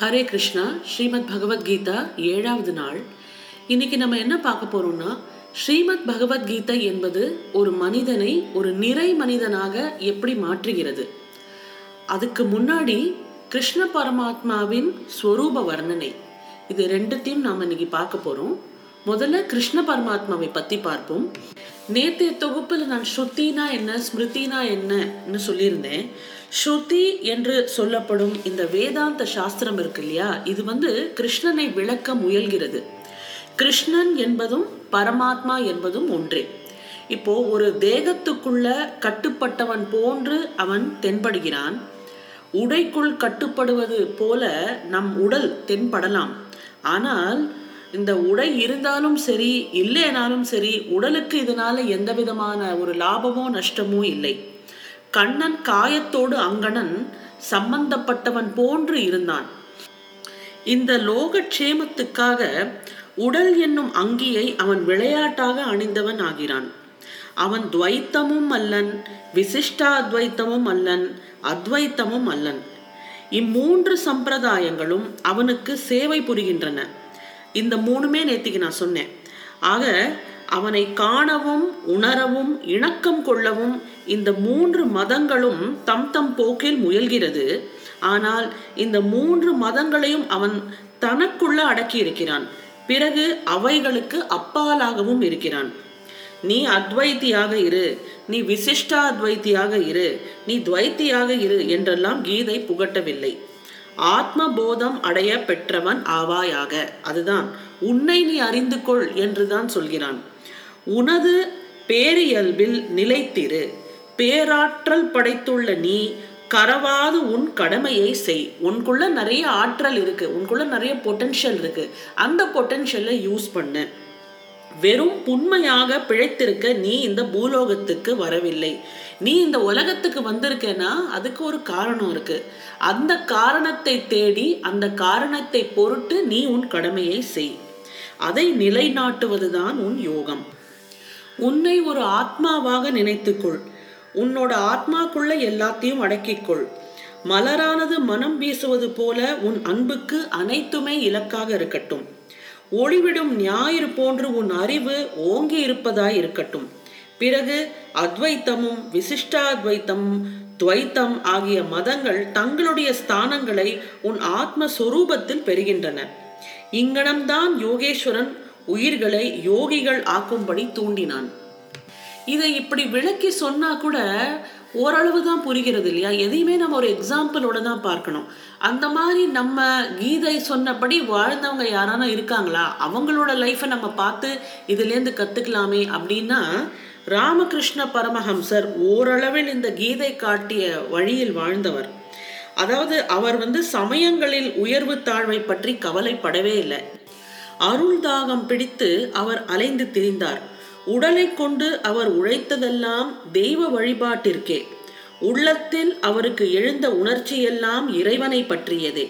ஹரே கிருஷ்ணா ஸ்ரீமத் பகவத்கீதா ஏழாவது நாள். இன்னைக்கு நம்ம என்ன பார்க்க போறோம்னா ஸ்ரீமத் பகவத்கீதை என்பது ஒரு மனிதனை ஒரு நிறை மனிதனாக எப்படி மாற்றுகிறது? அதுக்கு முன்னாடி கிருஷ்ண பரமாத்மாவின் ஸ்வரூப வர்ணனை. இது ரெண்டுத்தையும் நாம் இன்னைக்கு பார்க்க போறோம். முதல்ல கிருஷ்ண பரமாத்மாவை பத்தி பார்ப்போம். நேற்றைய தொகுப்பில் நான் ஸ்ருத்தினா என்ன ஸ்மிருதினா என்னன்னு சொல்லியிருந்தேன். ஸ்ருதி என்று சொல்லப்படும் இந்த வேதாந்த சாஸ்திரம் இருக்கு இல்லையா? இது வந்து கிருஷ்ணனை விளக்க முயல்கிறது. கிருஷ்ணன் என்பதும் பரமாத்மா என்பதும் ஒன்றே. இப்போ ஒரு தேகத்துக்குள்ள கட்டுப்பட்டவன் போன்று அவன் தென்படுகிறான். உடைக்குள் கட்டுப்படுவது போல நம் உடல் தென்படலாம். ஆனால் இந்த உடை இருந்தாலும் சரி இல்லைனாலும் சரி உடலுக்கு இதனால எந்த விதமான ஒரு லாபமோ நஷ்டமோ இல்லை. கண்ணன் காயத்தோடு அங்கணன் சம்பந்தப்பட்டவன் போன்று இருந்தான். இந்த லோகக்ஷேமத்துக்காக உடல் என்னும் அங்கியை அவன் விளையாட்டாக அணிந்தவன் ஆகிறான். அவன் துவைத்தமும் அல்லன் விசிஷ்டாத்வைத்தமும் அல்லன் அத்வைத்தமும் அல்லன். இம்மூன்று சம்பிரதாயங்களும் அவனுக்கு சேவை புரிகின்றன. இந்த மூணுமே நேத்திக்கு நான் சொன்னேன். ஆக அவனை காணவும் உணரவும் இணக்கம் கொள்ளவும் இந்த மூன்று மதங்களும் தம் தம் போக்கில் முயல்கிறது. ஆனால் இந்த மூன்று மதங்களையும் அவன் தனக்குள்ள அடக்கி இருக்கிறான் பிறகு அவைகளுக்கு அப்பாலாகவும் இருக்கிறான். நீ அத்வைத்தியாக இரு நீ விசிஷ்டா அத்வைத்தியாக இரு நீ துவைத்தியாக இரு என்றெல்லாம் கீதை புகட்டவில்லை. ஆத்ம போதம் அடைய பெற்றவன் ஆவாயாக. அதுதான் உன்னை நீ அறிந்து கொள் என்றுதான் சொல்கிறான். உனது பேரியல்பில் நிலைத்திரு. பேராற்றல் படைத்துள்ள நீ கரவாது உன் கடமையை செய். உனக்குள்ள நிறைய ஆற்றல் இருக்கு. உனக்குள்ள நிறைய பொட்டன்ஷியல் இருக்கு. அந்த பொட்டன்ஷியலை யூஸ் பண்ணு. வெறும் புண்மையாக பிழைத்திருக்க நீ இந்த பூலோகத்துக்கு வரவில்லை. நீ இந்த உலகத்துக்கு வந்திருக்கேன்னா அதுக்கு ஒரு காரணம் இருக்கு. அந்த காரணத்தை தேடி அந்த காரணத்தை பொருட்டு நீ உன் கடமையை செய். அதை நிலைநாட்டுவதுதான் உன் யோகம். உன்னை ஒரு ஆத்மாவாக நினைத்துக்கொள். உன்னோட ஆத்மாக்குள்ள எல்லாத்தையும் அடக்கிக்கொள். மலரானது மனம் வீசுவது போல உன் அன்புக்கு அனைத்துமே இலக்காக இருக்கட்டும். ஒளிவிடும் ஞாயிறு போன்று உன் அறிவு ஓங்கி இருப்பதாய் இருக்கட்டும். பிறகு அத்வைத்தமும் விசிஷ்டாத்வைத்தமும் துவைத்தம் ஆகிய மதங்கள் தங்களுடைய ஸ்தானங்களை உன் ஆத்மஸ்வரூபத்தில் பெறுகின்றன. இங்கனம்தான் யோகேஸ்வரன் உயிர்களை யோகிகள் ஆக்கும்படி தூண்டினான். இதை இப்படி விளக்கி சொன்னா கூட ஓரளவு தான் புரிகிறது இல்லையா? எதையுமே நம்ம ஒரு எக்ஸாம்பிளோட தான் பார்க்கணும். அந்த மாதிரி நம்ம கீதை சொன்னபடி வாழ்ந்தவங்க யாரானா இருக்காங்களா? அவங்களோட லைஃப்பை நம்ம பார்த்து இதுலேருந்து கற்றுக்கலாமே அப்படின்னா ராமகிருஷ்ண பரமஹம்சர் ஓரளவில் இந்த கீதை காட்டிய வழியில் வாழ்ந்தவர். அதாவது அவர் வந்து சமயங்களில் உயர்வு தாழ்வை பற்றி கவலைப்படவே இல்லை. அருள் தாகம் பிடித்து அவர் அலைந்து திரிந்தார். உடலை கொண்டு அவர் உழைத்ததெல்லாம் தெய்வ வழிபாட்டிற்கே. உள்ளத்தில் அவருக்கு எழுந்த உணர்ச்சியெல்லாம் இறைவனை பற்றியதே.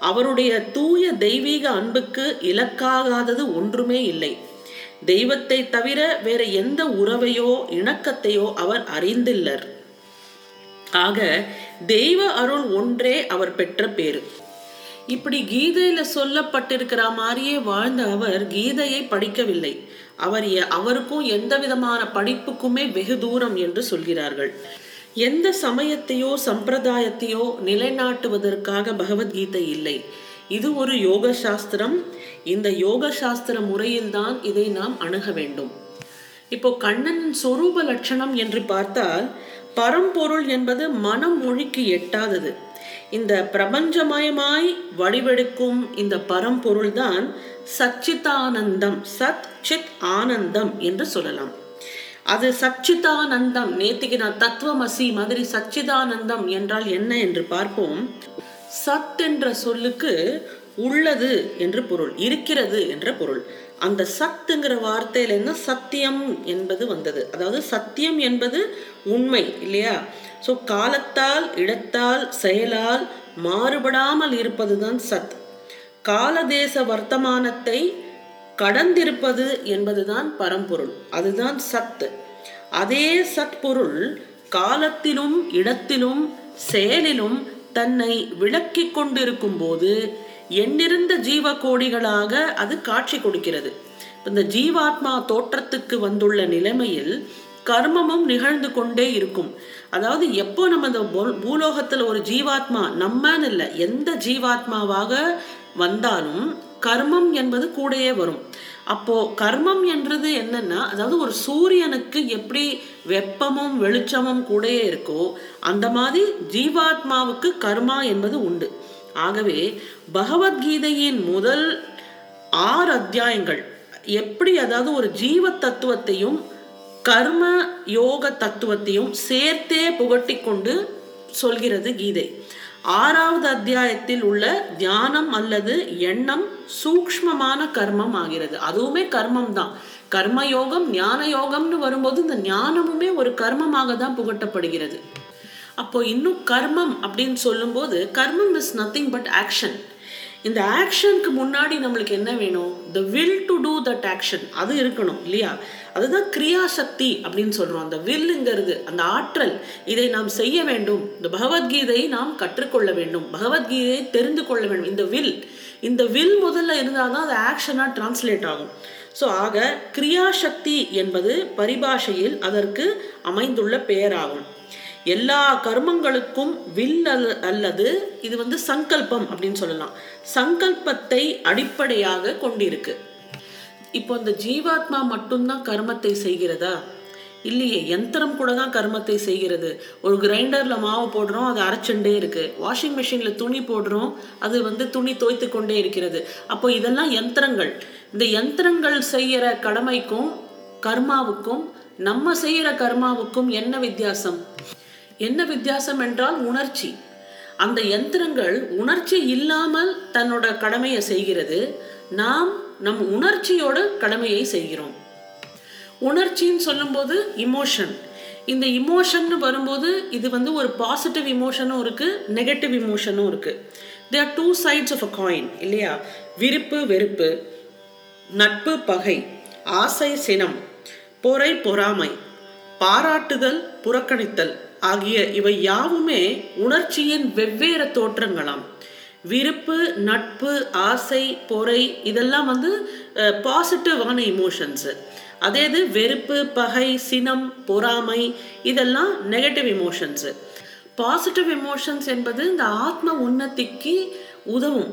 அவருடைய தூய தெய்வீக அன்புக்கு இலக்காகாதது ஒன்றுமே இல்லை. தெய்வத்தை தவிர வேற எந்த உறவையோ இணக்கத்தையோ அவர் அறிந்தில்லர். ஆக தெய்வ அருள் ஒன்றே அவர் பெற்ற பேரு இப்படி கீதையில சொல்லப்பட்டிருக்கிற மாதிரியே வாழ்ந்த அவர் கீதையை படிக்கவில்லை. அவர் அவருக்கும் எந்த விதமான படிப்புக்குமே வெகு தூரம் என்று சொல்கிறார்கள். எந்த சமயத்தையோ சம்பிரதாயத்தையோ நிலைநாட்டுவதற்காக பகவத்கீதை இல்லை. இது ஒரு யோக சாஸ்திரம் இந்த யோக சாஸ்திர முறையில்தான் இதை நாம் அணுக வேண்டும். இப்போ கண்ணனின் சொரூப லட்சணம் என்று பார்த்தால் பரம்பொருள் என்பது மனம் மொழிக்கு எட்டாதது. இந்த பிரபஞ்சமயமாய் வடிவெடுக்கும் இந்த பரம்பொருள் தான் சச்சிதானந்தம் சத் சித் ஆனந்தம் என்று சொல்லலாம். அது சச்சிதானந்தம் நேத்திக்கு நான் தத்துவமசி மாதிரி சச்சிதானந்தம் என்றால் என்ன என்று பார்ப்போம். சத் என்ற சொல்லுக்கு உள்ளது என்று பொருள் இருக்கிறது என்ற பொருள். அந்த சத்துங்கிற வார்த்தையிலேருந்து சத்தியம் என்பது வந்தது. அதாவது சத்தியம் என்பது உண்மை இல்லையா? ஸோ காலத்தால் இடத்தால் செயலால் மாறுபடாமல் இருப்பது தான் சத் காலதேச வர்த்தமானத்தை கடந்திருப்பது என்பதுதான் பரம்பொருள். அதுதான் சத்து. அதே சத்பொருள் காலத்திலும் இடத்திலும் செயலிலும் தன்னை விளக்கி கொண்டிருக்கும் போது எண்ணிருந்த ஜீவ கோடிகளாக அது காட்சி கொடுக்கிறது. இந்த ஜீவாத்மா தோற்றத்துக்கு வந்துள்ள நிலைமையில் கர்மமும் நிகழ்ந்து கொண்டே இருக்கும். அதாவது எப்போ நம்ம இந்த பூலோகத்தில் ஒரு ஜீவாத்மா நம்மன்னு இல்லை எந்த ஜீவாத்மாவாக வந்தாலும் கர்மம் என்பது கூடயே வரும். அப்போ கர்மம் என்றது என்னன்னா அதாவது ஒரு சூரியனுக்கு எப்படி வெப்பமும் வெளிச்சமும் கூடயே இருக்கோ அந்த மாதிரி ஜீவாத்மாவுக்கு கர்மா என்பது உண்டு. ஆகவே பகவத்கீதையின் முதல் ஆறு அத்தியாயங்கள். எப்படி அதாவது ஒரு ஜீவ தத்துவத்தையும் கர்ம யோக தத்துவத்தையும் சேர்த்தே புகட்டி கொண்டு சொல்கிறது கீதை. ஆறாவது அத்தியாயத்தில் உள்ள தியானம் அல்லது எண்ணம் சூக்ஷ்மமான கர்மம் ஆகிறது. அதுவுமே கர்மம் தான். கர்ம யோகம் ஞான யோகம்னு வரும்போது இந்த ஞானமுமே ஒரு கர்மமாக தான் புகட்டப்படுகிறது. அப்போ இன்னும் கர்மம் அப்படின்னு சொல்லும்போது கர்மம் இஸ் நத்திங் பட் ஆக்ஷன் இந்த ஆக்ஷனுக்கு முன்னாடி நம்மளுக்கு என்ன வேணும்? The will to do that action அது இருக்கணும் இல்லையா? அதுதான் கிரியாசக்தி அப்படின்னு சொல்றோம். அந்த வில்லுங்கிறது அந்த ஆற்றல் இதை நாம் செய்ய வேண்டும். இந்த பகவத்கீதையை நாம் கற்றுக்கொள்ள வேண்டும். பகவத்கீதையை தெரிந்து கொள்ள வேண்டும். இந்த வில் இந்த வில் முதல்ல இருந்தால் தான் அது ஆக்ஷனாக டிரான்ஸ்லேட் ஆகும். ஸோ ஆக கிரியாசக்தி என்பது பரிபாஷையில் அதற்கு அமைந்துள்ள பெயராகும். எல்லா கர்மங்களுக்கும் வில் அல்லது இது வந்து சங்கல்பம் அப்படின்னு சொல்லலாம். சங்கல்பத்தை அடிப்படையாக கொண்டிருக்கு. இப்போ இந்த ஜீவாத்மா மட்டும்தான் கர்மத்தை செய்கிறதா? இல்லையே யந்திரம் கூட தான் கர்மத்தை செய்கிறது. ஒரு கிரைண்டரில் மாவு போடுறோம் அது அரைச்சுண்டே இருக்கு. வாஷிங் மிஷினில் துணி போடுறோம் அது வந்து துணி தோய்த்து கொண்டே இருக்கிறது. அப்போ இதெல்லாம் யந்திரங்கள் இந்த யந்திரங்கள் செய்கிற கடமைக்கும் கர்மாவுக்கும் நம்ம செய்கிற கர்மாவுக்கும் என்ன வித்தியாசம்? என்ன வித்தியாசம் என்றால் உணர்ச்சி. அந்த யந்திரங்கள் உணர்ச்சி இல்லாமல் தன்னோட கடமையை செய்கிறது. நாம் நம் உணர்ச்சியோட கடமையை செய்கிறோம். உணர்ச்சின்னு சொல்லும்போது இமோஷன் இந்த இமோஷன் வரும்போது இது வந்து ஒரு பாசிட்டிவ் இமோஷனும் இருக்கு நெகட்டிவ் இமோஷனும் இருக்கு. They are two sides of a coin இல்லையா? விருப்பு வெறுப்பு. நட்பு பகை. ஆசை சினம். பொறை பொறாமை. பாராட்டுதல் புறக்கணித்தல். ஆகிய இவை யாவுமே உணர்ச்சியின் வெவ்வேறு தோற்றங்களாம். விருப்பு நட்பு ஆசை பொறை இதெல்லாம் வந்து பாசிட்டிவான இமோஷன்ஸு அதே இது வெறுப்பு பகை சினம் பொறாமை இதெல்லாம் நெகட்டிவ் இமோஷன்ஸு பாசிட்டிவ் எமோஷன்ஸ் என்பது இந்த ஆத்ம உன்னத்திக்கு உதவும்.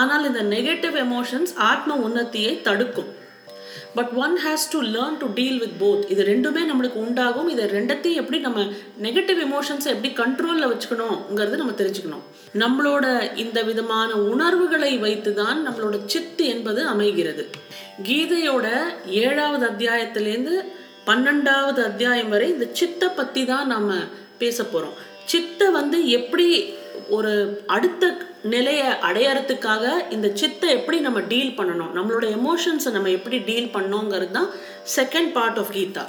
ஆனால் இந்த நெகட்டிவ் எமோஷன்ஸ் ஆத்ம உன்னத்தியை தடுக்கும். But one has to learn to deal with both இது ரெண்டுமே நம்மளுக்கு உண்டாகும். இதை ரெண்டத்தையும் எப்படி நம்ம நெகட்டிவ் எமோஷன்ஸை எப்படி கண்ட்ரோலில் வச்சுக்கணுங்கிறது நம்ம தெரிஞ்சுக்கணும். நம்மளோட இந்த விதமான உணர்வுகளை வைத்து தான் நம்மளோட சித்து என்பது அமைகிறது. கீதையோட ஏழாவது அத்தியாயத்திலேருந்து பன்னெண்டாவது அத்தியாயம் வரை இந்த சித்தை பற்றி தான் நம்ம பேச போகிறோம் சித்தை வந்து எப்படி ஒரு அடுத்த நிலையை அடையறதுக்காக இந்த சித்தை எப்படி நம்ம டீல் பண்ணணும்? நம்மளோட எமோஷன்ஸை நம்ம எப்படி டீல் பண்ணோங்கிறது தான் second part of Gita.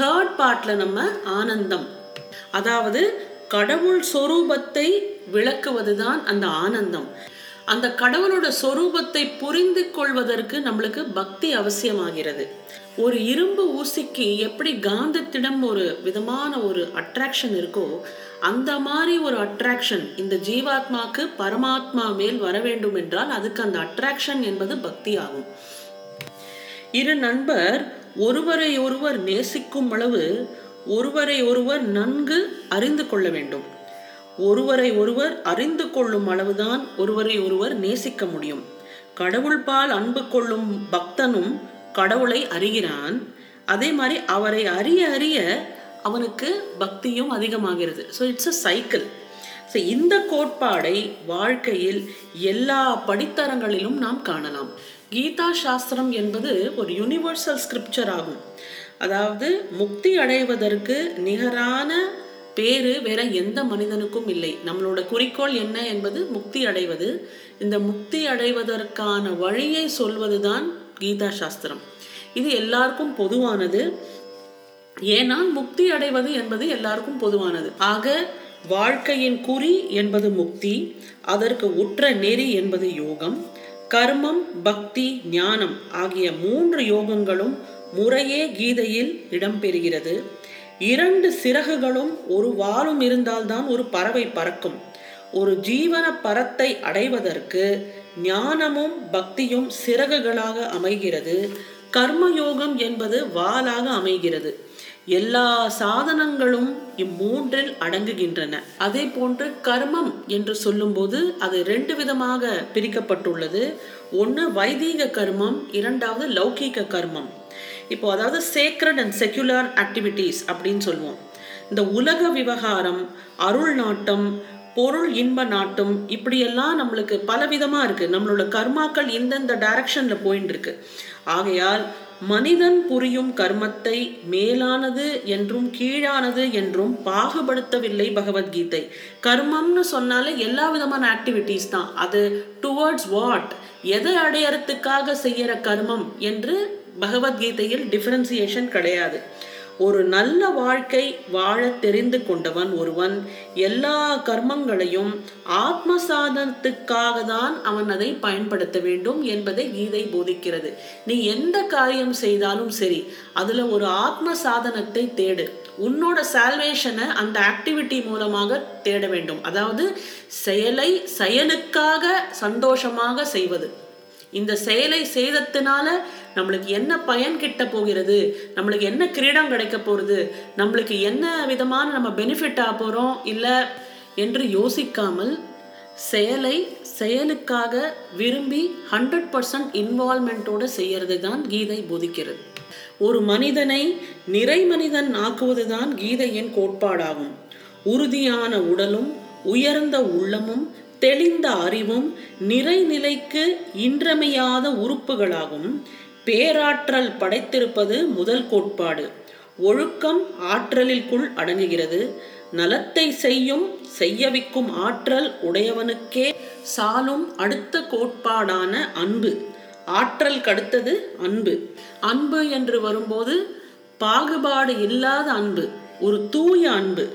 Third பார்ட்டில் நம்ம ஆனந்தம். அதாவது கடவுள் சொரூபத்தை விளக்குவது தான் அந்த ஆனந்தம். அந்த கடவுளோட சொரூபத்தை புரிந்து கொள்வதற்கு நம்மளுக்கு பக்தி அவசியமாகிறது. ஒரு இரும்பு ஊசிக்கு எப்படி காந்தத்திடம் ஒரு விதமான ஒரு அட்ராக்ஷன் இருக்கோ அந்த மாதிரி ஒரு அட்ராக்ஷன் இந்த ஜீவாத்மாக்கு பரமாத்மா மேல் வர வேண்டும் என்றால் அதுக்கு அந்த அட்ராக்ஷன் என்பது பக்தி ஆகும் இரு நண்பர் ஒருவரை ஒருவர் நேசிக்கும் அளவு ஒருவரை ஒருவர் நன்கு அறிந்து கொள்ள வேண்டும். ஒருவரை ஒருவர் அறிந்து கொள்ளும் அளவுதான் ஒருவரை ஒருவர் நேசிக்க முடியும். கடவுள் பால் அன்பு கொள்ளும் பக்தனும் கடவுளை அறிகிறான். அதே மாதிரி அவரை அறிய அறிய அவனுக்கு பக்தியும் அதிகமாகிறது. So it's a cycle so இந்த கோட்பாடை வாழ்க்கையில் எல்லா படித்தரங்களிலும் நாம் காணலாம். கீதா சாஸ்திரம் என்பது ஒரு யூனிவர்சல் ஸ்கிரிப்சர் ஆகும். அதாவது முக்தி அடைவதற்கு நிகரான பேரு வேற எந்த மனிதனுக்கும் இல்லை. நம்மளோட குறிக்கோள் என்ன என்பது முக்தி அடைவது. இந்த முக்தி அடைவதற்கான வழியை சொல்வதுதான் கீதா சாஸ்திரம். இது எல்லாருக்கும் பொதுவானது. ஏனால் முக்தி அடைவது என்பது எல்லாருக்கும் பொதுவானது. ஆக வாழ்க்கையின் குறி என்பது முக்தி அதற்கு உற்ற நெறி என்பது யோகம் கர்மம் பக்தி ஞானம் ஆகிய மூன்று யோகங்களும் முறையே கீதையில் இடம்பெறுகிறது. இரண்டு சிறகுகளும் ஒரு வாலும் இருந்தால்தான் ஒரு பறவை பறக்கும். ஒரு ஜீவன பரத்தை அடைவதற்கு ஞானமும் பக்தியும் சிறகுகளாக அமைகிறது. கர்மயோகம் என்பது வாளாக அமைகிறது. எல்லா சாதனங்களும் இம்மூன்றில் அடங்குகின்றன. அதே போன்று கர்மம் என்று சொல்லும்போது அது ரெண்டு விதமாக பிரிக்கப்பட்டுள்ளது. ஒன்று வைதீக கர்மம் இரண்டாவது லௌகீக கர்மம். இப்போ அதாவது சேக்ரட் அண்ட் செக்யுலர் ஆக்டிவிட்டீஸ் அப்படின்னு சொல்லுவோம். இந்த உலக விவகாரம் அருள் நாட்டம் பொருள் இன்ப நாட்டம் இப்படியெல்லாம் நம்மளுக்கு பலவிதமாக இருக்குது நம்மளோட கர்மாக்கள் இந்தந்த டைரக்ஷனில் போயின்னு இருக்கு. ஆகையால் மனிதன் புரியும் கர்மத்தை மேலானது என்றும் கீழானது என்றும் பாகுபடுத்தவில்லை பகவத்கீதை. கர்மம்னு சொன்னாலே எல்லா விதமான ஆக்டிவிட்டீஸ் தான். அது டுவர்ட்ஸ் வாட் எதை அடையறதுக்காக செய்யற கர்மம் என்று பகவத்கீதையில் டிஃபரன்சியேஷன் கிடையாது. ஒரு நல்ல வாழ்க்கை வாழ தெரிந்து கொண்டவன் ஒருவன் எல்லா கர்மங்களையும் ஆத்ம சாதனத்துக்காக தான் அவன் அதை பயன்படுத்த வேண்டும் என்பதை கீதை போதிக்கிறது. நீ எந்த காரியம் செய்தாலும் சரி அதுல ஒரு ஆத்ம சாதனத்தை தேடு. உன்னோட சால்வேஷனை அந்த ஆக்டிவிட்டி மூலமாக தேட வேண்டும். அதாவது செயலை செயலுக்காக சந்தோஷமாக செய்வது. இந்த செயலை செய்ததுனால நம்மளுக்கு என்ன பயன் கிட்ட போகிறது? நம்மளுக்கு என்ன கிரீடம் கிடைக்க போகிறது? நம்மளுக்கு என்ன விதமான நம்ம பெனிஃபிட் ஆக போகிறோம் இல்லை என்று யோசிக்காமல் செயலை செயலுக்காக விரும்பி ஹண்ட்ரட் பர்சன்ட் இன்வால்மெண்ட்டோடு செய்யறது தான் கீதை போதிக்கிறது. ஒரு மனிதனை நிறை மனிதன் ஆக்குவது தான் கீதையின் கோட்பாடாகும். உறுதியான உடலும் உயர்ந்த உள்ளமும் தெளிந்த அறிவும் நிறைநிலைக்கு இன்றமையாத உறுப்புகளாகும். பேராற்றல் படைத்திருப்பது முதல் கோட்பாடு. ஒழுக்கம் ஆற்றலிற்குள் அடங்குகிறது. நலத்தை செய்யும் செய்யவிக்கும் ஆற்றல் உடையவனுக்கே சாலும் அடுத்த கோட்பாடான அன்பு. ஆற்றல் கடுத்தது அன்பு. அன்பு என்று வரும்போது பாகுபாடு இல்லாத அன்பு. ஒரு தூய அன்பு.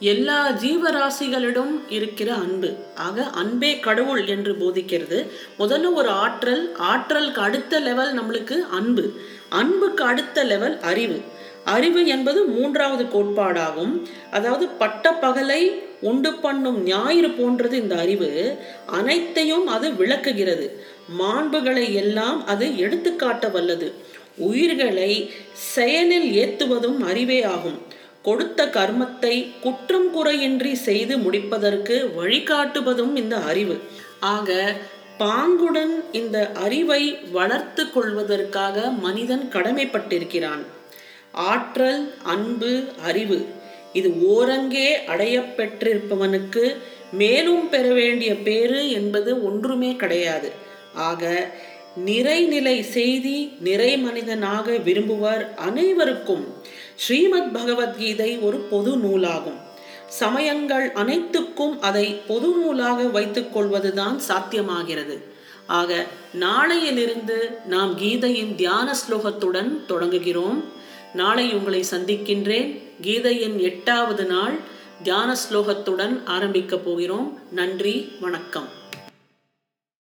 எல்லா ஜீவராசிகளிடம் இருக்கிற அன்பு. ஆக அன்பே கடவுள் என்று போதிக்கிறது. முதல்ல ஒரு ஆற்றல் ஆற்றலுக்கு அடுத்த லெவல் நம்மளுக்கு அன்பு. அன்புக்கு அடுத்த லெவல் அறிவு. அறிவு என்பது மூன்றாவது கோட்பாடாகும். அதாவது பட்ட பகலை உண்டு பண்ணும் ஞாயிறு போன்றது இந்த அறிவு. அனைத்தையும் அது விளக்குகிறது. மாண்புகளை எல்லாம் அது எடுத்துக்காட்ட வல்லது. உயிர்களை செயலில் ஏத்துவதும் அறிவே ஆகும். கொடுத்த கர்மத்தை குற்றம் குறையின்றி செய்து முடிப்பதற்கு வழிகாட்டுவதும் இந்த அறிவு. ஆக பாங்குடன் இந்த அறிவை வளர்த்து கொள்வதற்காக மனிதன் கடமைப்பட்டிருக்கிறான். ஆற்றல் அன்பு அறிவு இது ஓரங்கே அடைய பெற்றிருப்பவனுக்கு மேலும் பெற வேண்டிய பேரு என்பது ஒன்றுமே கிடையாது. ஆக நிறைநிலை செய்தி நிறை மனிதனாக விரும்புவர் அனைவருக்கும் ஸ்ரீமத் பகவத்கீதை ஒரு பொது நூலாகும். சமயங்கள் அனைத்துக்கும் அதை பொது நூலாக வைத்துக் கொள்வதுதான் சாத்தியமாகிறது. ஆக நாளையிலிருந்து நாம் கீதையின் தியான ஸ்லோகத்துடன் தொடங்குகிறோம். நாளை உங்களை சந்திக்கின்றேன். கீதையின் எட்டாவது நாள் தியான ஸ்லோகத்துடன் ஆரம்பிக்கப் போகிறோம். நன்றி வணக்கம்.